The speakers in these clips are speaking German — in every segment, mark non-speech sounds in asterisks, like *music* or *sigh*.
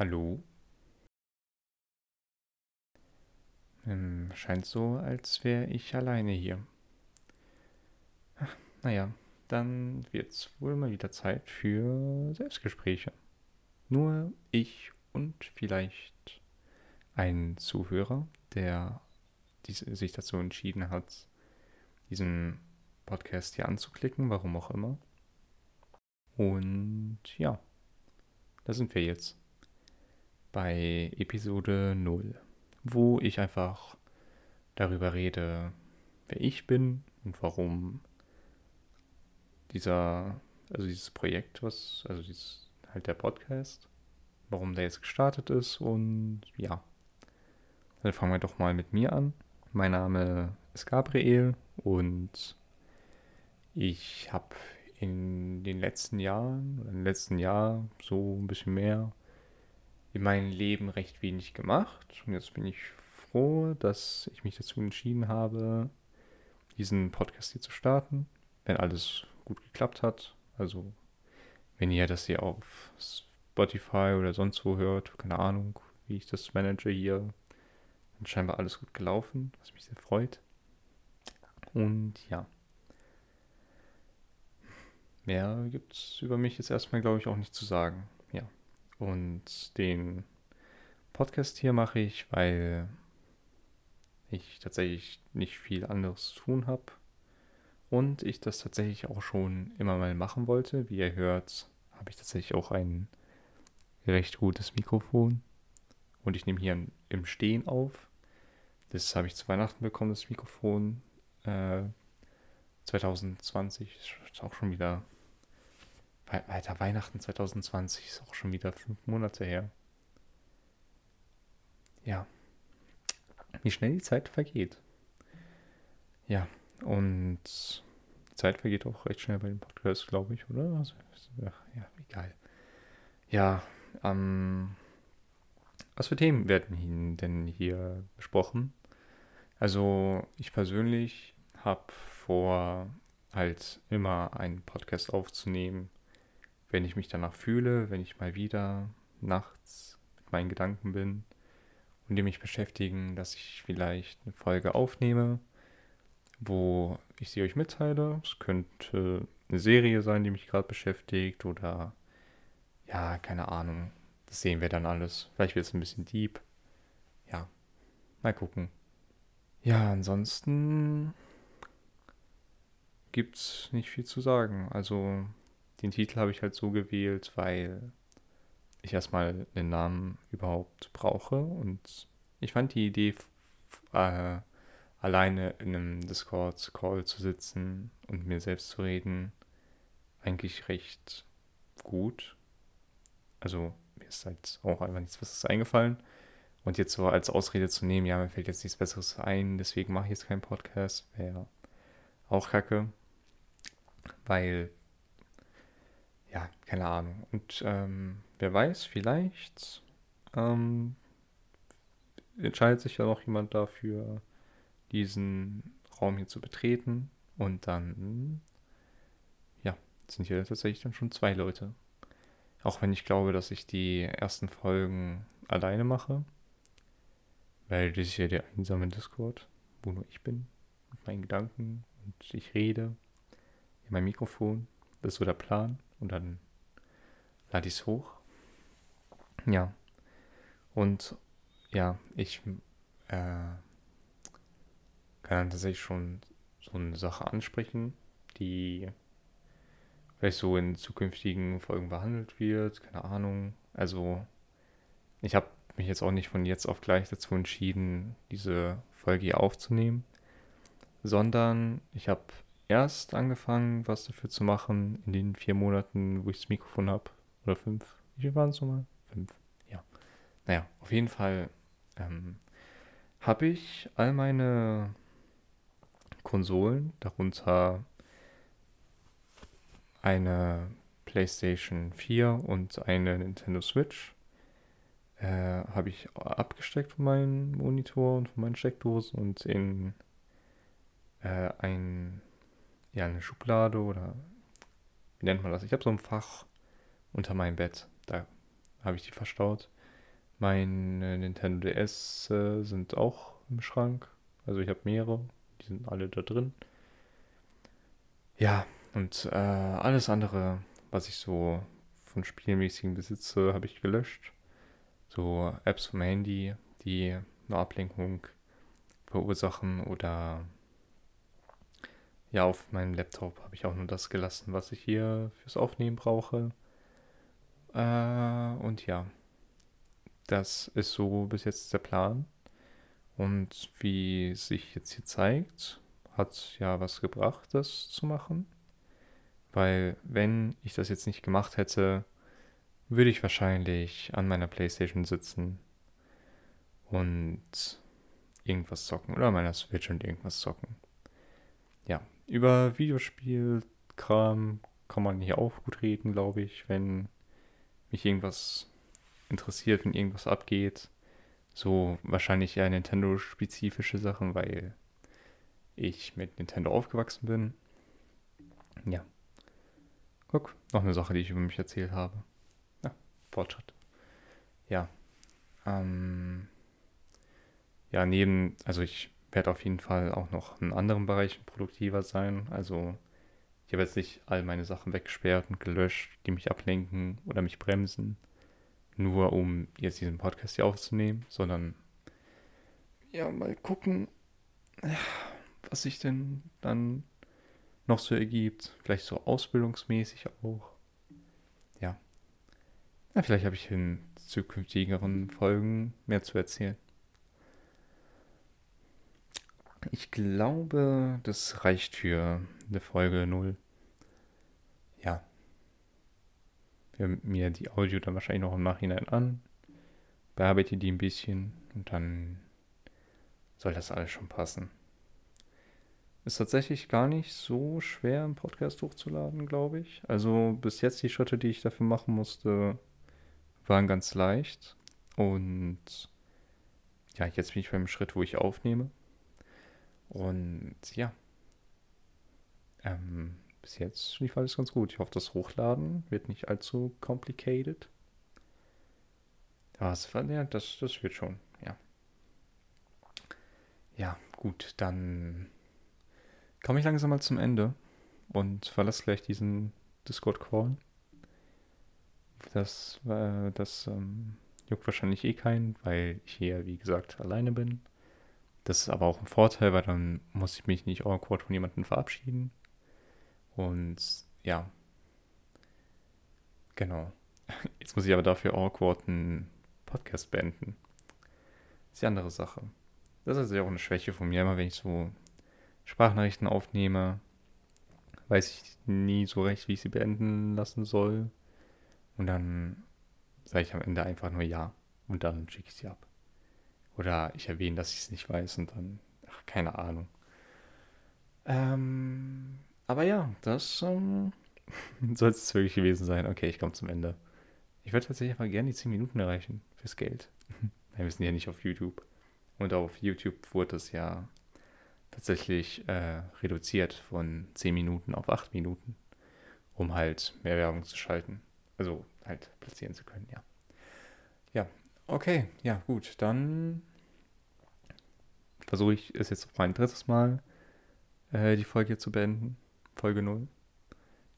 Hallo? Ähm, scheint so, als wäre ich alleine hier. Ach, naja, dann wird's wohl mal wieder Zeit für Selbstgespräche. Nur ich und vielleicht ein Zuhörer, der diese, sich dazu entschieden hat, diesen Podcast hier anzuklicken, warum auch immer. Und ja, da sind wir jetzt bei Episode 0, wo ich einfach darüber rede, wer ich bin und warum dieser, also dieses Projekt, was, also dieses, halt der Podcast, warum der jetzt gestartet ist und ja. Dann fangen wir doch mal mit mir an. Mein Name ist Gabriel und ich habe in den letzten Jahren, im letzten Jahr so ein bisschen mehr, in meinem Leben recht wenig gemacht. Und jetzt bin ich froh, dass ich mich dazu entschieden habe, diesen Podcast hier zu starten, wenn alles gut geklappt hat. Also, wenn ihr das hier auf Spotify oder sonst wo hört, keine Ahnung, wie ich das manage hier, dann scheinbar alles gut gelaufen, was mich sehr freut. Und ja. Mehr gibt es über mich jetzt erstmal, glaube ich, auch nicht zu sagen. Ja. Und den Podcast hier mache ich, weil ich tatsächlich nicht viel anderes zu tun habe. Und ich das tatsächlich auch schon immer mal machen wollte. Wie ihr hört, habe ich tatsächlich auch ein recht gutes Mikrofon. Und ich nehme hier im Stehen auf. Das habe ich zu Weihnachten bekommen, das Mikrofon. Äh, 2020 ist auch schon wieder Alter, Weihnachten 2020 ist auch schon wieder fünf Monate her. Ja. Wie schnell die Zeit vergeht. Ja, und die Zeit vergeht auch recht schnell bei den Podcasts, glaube ich, oder? Also, ja, egal. Ja, ähm, was für Themen werden denn hier besprochen? Also, ich persönlich habe vor, halt immer einen Podcast aufzunehmen wenn ich mich danach fühle, wenn ich mal wieder nachts mit meinen Gedanken bin und die mich beschäftigen, dass ich vielleicht eine Folge aufnehme, wo ich sie euch mitteile. Es könnte eine Serie sein, die mich gerade beschäftigt oder ja, keine Ahnung. Das sehen wir dann alles. Vielleicht wird es ein bisschen deep. Ja, mal gucken. Ja, ansonsten gibt es nicht viel zu sagen. Also den Titel habe ich halt so gewählt, weil ich erstmal einen Namen überhaupt brauche und ich fand die Idee, äh, alleine in einem Discord-Call zu sitzen und mir selbst zu reden, eigentlich recht gut. Also mir ist halt auch einfach nichts Besseres eingefallen. Und jetzt so als Ausrede zu nehmen, ja, mir fällt jetzt nichts Besseres ein, deswegen mache ich jetzt keinen Podcast, wäre auch kacke. Weil ja, keine Ahnung. Und ähm, wer weiß, vielleicht ähm, entscheidet sich ja noch jemand dafür, diesen Raum hier zu betreten. Und dann, ja, sind hier tatsächlich dann schon zwei Leute. Auch wenn ich glaube, dass ich die ersten Folgen alleine mache. Weil das ist ja der einsame Discord, wo nur ich bin, mit meinen Gedanken und ich rede in mein Mikrofon. Das ist so der Plan und dann lade ich es hoch. Ja. Und ja, ich äh, kann dann tatsächlich schon so eine Sache ansprechen, die vielleicht so in zukünftigen Folgen behandelt wird. Keine Ahnung. Also, ich habe mich jetzt auch nicht von jetzt auf gleich dazu entschieden, diese Folge hier aufzunehmen, sondern ich habe erst angefangen, was dafür zu machen, in den vier Monaten, wo ich das Mikrofon habe. Oder fünf. Wie viel waren es nochmal? Fünf. Ja. Naja, auf jeden Fall ähm, habe ich all meine Konsolen, darunter eine PlayStation 4 und eine Nintendo Switch, äh, habe ich abgesteckt von meinem Monitor und von meinen Steckdosen und in äh, ein ja, eine Schublade oder wie nennt man das? Ich habe so ein Fach unter meinem Bett. Da habe ich die verstaut. Meine Nintendo DS äh, sind auch im Schrank. Also ich habe mehrere. Die sind alle da drin. Ja, und äh, alles andere, was ich so von Spielmäßigen besitze, habe ich gelöscht. So Apps vom Handy, die eine Ablenkung verursachen oder ja, auf meinem Laptop habe ich auch nur das gelassen, was ich hier fürs Aufnehmen brauche. Äh, und ja, das ist so bis jetzt der Plan. Und wie sich jetzt hier zeigt, hat ja was gebracht, das zu machen. Weil wenn ich das jetzt nicht gemacht hätte, würde ich wahrscheinlich an meiner Playstation sitzen und irgendwas zocken oder meiner Switch und irgendwas zocken. Ja, über Videospielkram kann man hier auch gut reden, glaube ich, wenn mich irgendwas interessiert, wenn irgendwas abgeht. So wahrscheinlich eher Nintendo-spezifische Sachen, weil ich mit Nintendo aufgewachsen bin. Ja. Guck, noch eine Sache, die ich über mich erzählt habe. Ja, Fortschritt. Ja. Ähm, ja, neben, also ich werde auf jeden Fall auch noch in anderen Bereichen produktiver sein. Also ich habe jetzt nicht all meine Sachen weggesperrt und gelöscht, die mich ablenken oder mich bremsen, nur um jetzt diesen Podcast hier aufzunehmen, sondern ja, mal gucken, was sich denn dann noch so ergibt. Vielleicht so ausbildungsmäßig auch. Ja. ja vielleicht habe ich in zukünftigeren Folgen mehr zu erzählen. Ich glaube, das reicht für eine Folge 0. Ja. Wir hören mir die Audio dann wahrscheinlich noch im Nachhinein an, bearbeite die ein bisschen und dann soll das alles schon passen. Ist tatsächlich gar nicht so schwer, einen Podcast hochzuladen, glaube ich. Also bis jetzt die Schritte, die ich dafür machen musste, waren ganz leicht. Und ja, jetzt bin ich beim Schritt, wo ich aufnehme. Und ja, ähm, bis jetzt lief alles ganz gut. Ich hoffe, das Hochladen wird nicht allzu complicated. Das, ja, das, das wird schon, ja. Ja, gut, dann komme ich langsam mal zum Ende und verlasse gleich diesen Discord-Call. Das, äh, das ähm, juckt wahrscheinlich eh keinen, weil ich hier, wie gesagt, alleine bin. Das ist aber auch ein Vorteil, weil dann muss ich mich nicht awkward von jemandem verabschieden. Und ja. Genau. *laughs* Jetzt muss ich aber dafür awkward einen Podcast beenden. Das ist die andere Sache. Das ist also auch eine Schwäche von mir, immer wenn ich so Sprachnachrichten aufnehme, weiß ich nie so recht, wie ich sie beenden lassen soll. Und dann sage ich am Ende einfach nur ja. Und dann schicke ich sie ab. Oder ich erwähne, dass ich es nicht weiß und dann, ach, keine Ahnung. Ähm, aber ja, das ähm, *laughs* soll es wirklich gewesen sein. Okay, ich komme zum Ende. Ich würde tatsächlich mal gerne die 10 Minuten erreichen fürs Geld. *laughs* Nein, wir sind ja nicht auf YouTube. Und auf YouTube wurde es ja tatsächlich äh, reduziert von 10 Minuten auf 8 Minuten, um halt mehr Werbung zu schalten. Also halt platzieren zu können, ja. Ja, okay, ja, gut, dann versuche ich es jetzt mein drittes Mal, äh, die Folge zu beenden. Folge 0.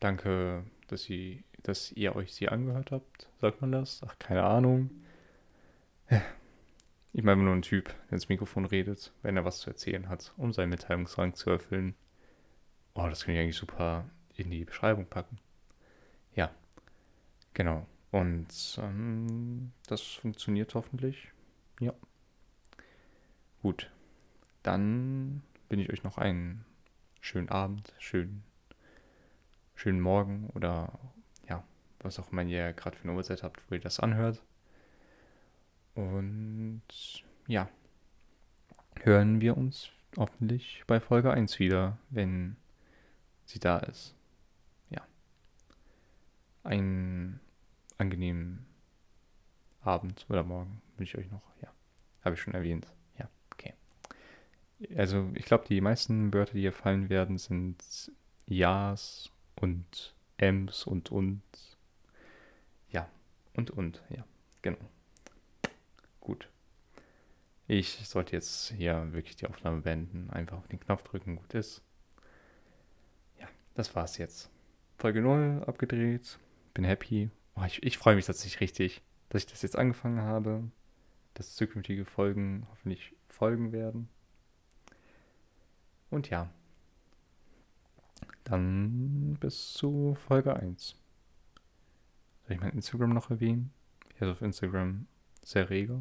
Danke, dass, Sie, dass ihr euch sie angehört habt. Sagt man das? Ach, keine Ahnung. Ich meine nur ein Typ, der ins Mikrofon redet, wenn er was zu erzählen hat, um seinen Mitteilungsrang zu erfüllen. Oh, das kann ich eigentlich super in die Beschreibung packen. Ja, genau. Und ähm, das funktioniert hoffentlich. Ja. Gut. Dann bin ich euch noch einen schönen Abend, schönen, schönen Morgen oder ja, was auch immer ihr gerade für eine Uhrzeit habt, wo ihr das anhört. Und ja, hören wir uns hoffentlich bei Folge 1 wieder, wenn sie da ist. Ja. Einen angenehmen Abend oder Morgen wünsche ich euch noch. Ja, habe ich schon erwähnt. Ja, okay. Also ich glaube, die meisten Wörter, die hier fallen werden, sind Ja's und M's und und. Ja, und und, ja, genau. gut. Ich sollte jetzt hier wirklich die Aufnahme beenden. Einfach auf den Knopf drücken, gut ist. Ja, das war's jetzt. Folge 0 abgedreht. Bin happy. Oh, ich, ich freue mich tatsächlich richtig, dass ich das jetzt angefangen habe. Dass zukünftige Folgen hoffentlich folgen werden. Und ja. Dann bis zu Folge 1. Soll ich mein Instagram noch erwähnen? Ich heiße auf Instagram sehr rege.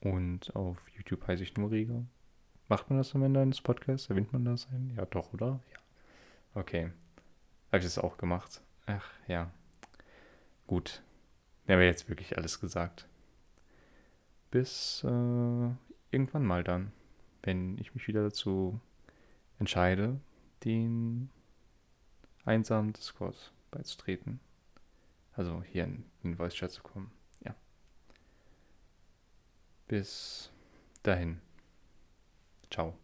Und auf YouTube heiße ich nur rege. Macht man das am Ende eines Podcasts? Erwähnt man das? Ja, doch, oder? Ja. Okay. Habe ich das auch gemacht? Ach, ja. Gut. Wir haben jetzt wirklich alles gesagt. Bis äh, irgendwann mal dann, wenn ich mich wieder dazu entscheide, den einsamen Discord beizutreten. Also hier in den Voice Chat zu kommen. Ja. Bis dahin. Ciao.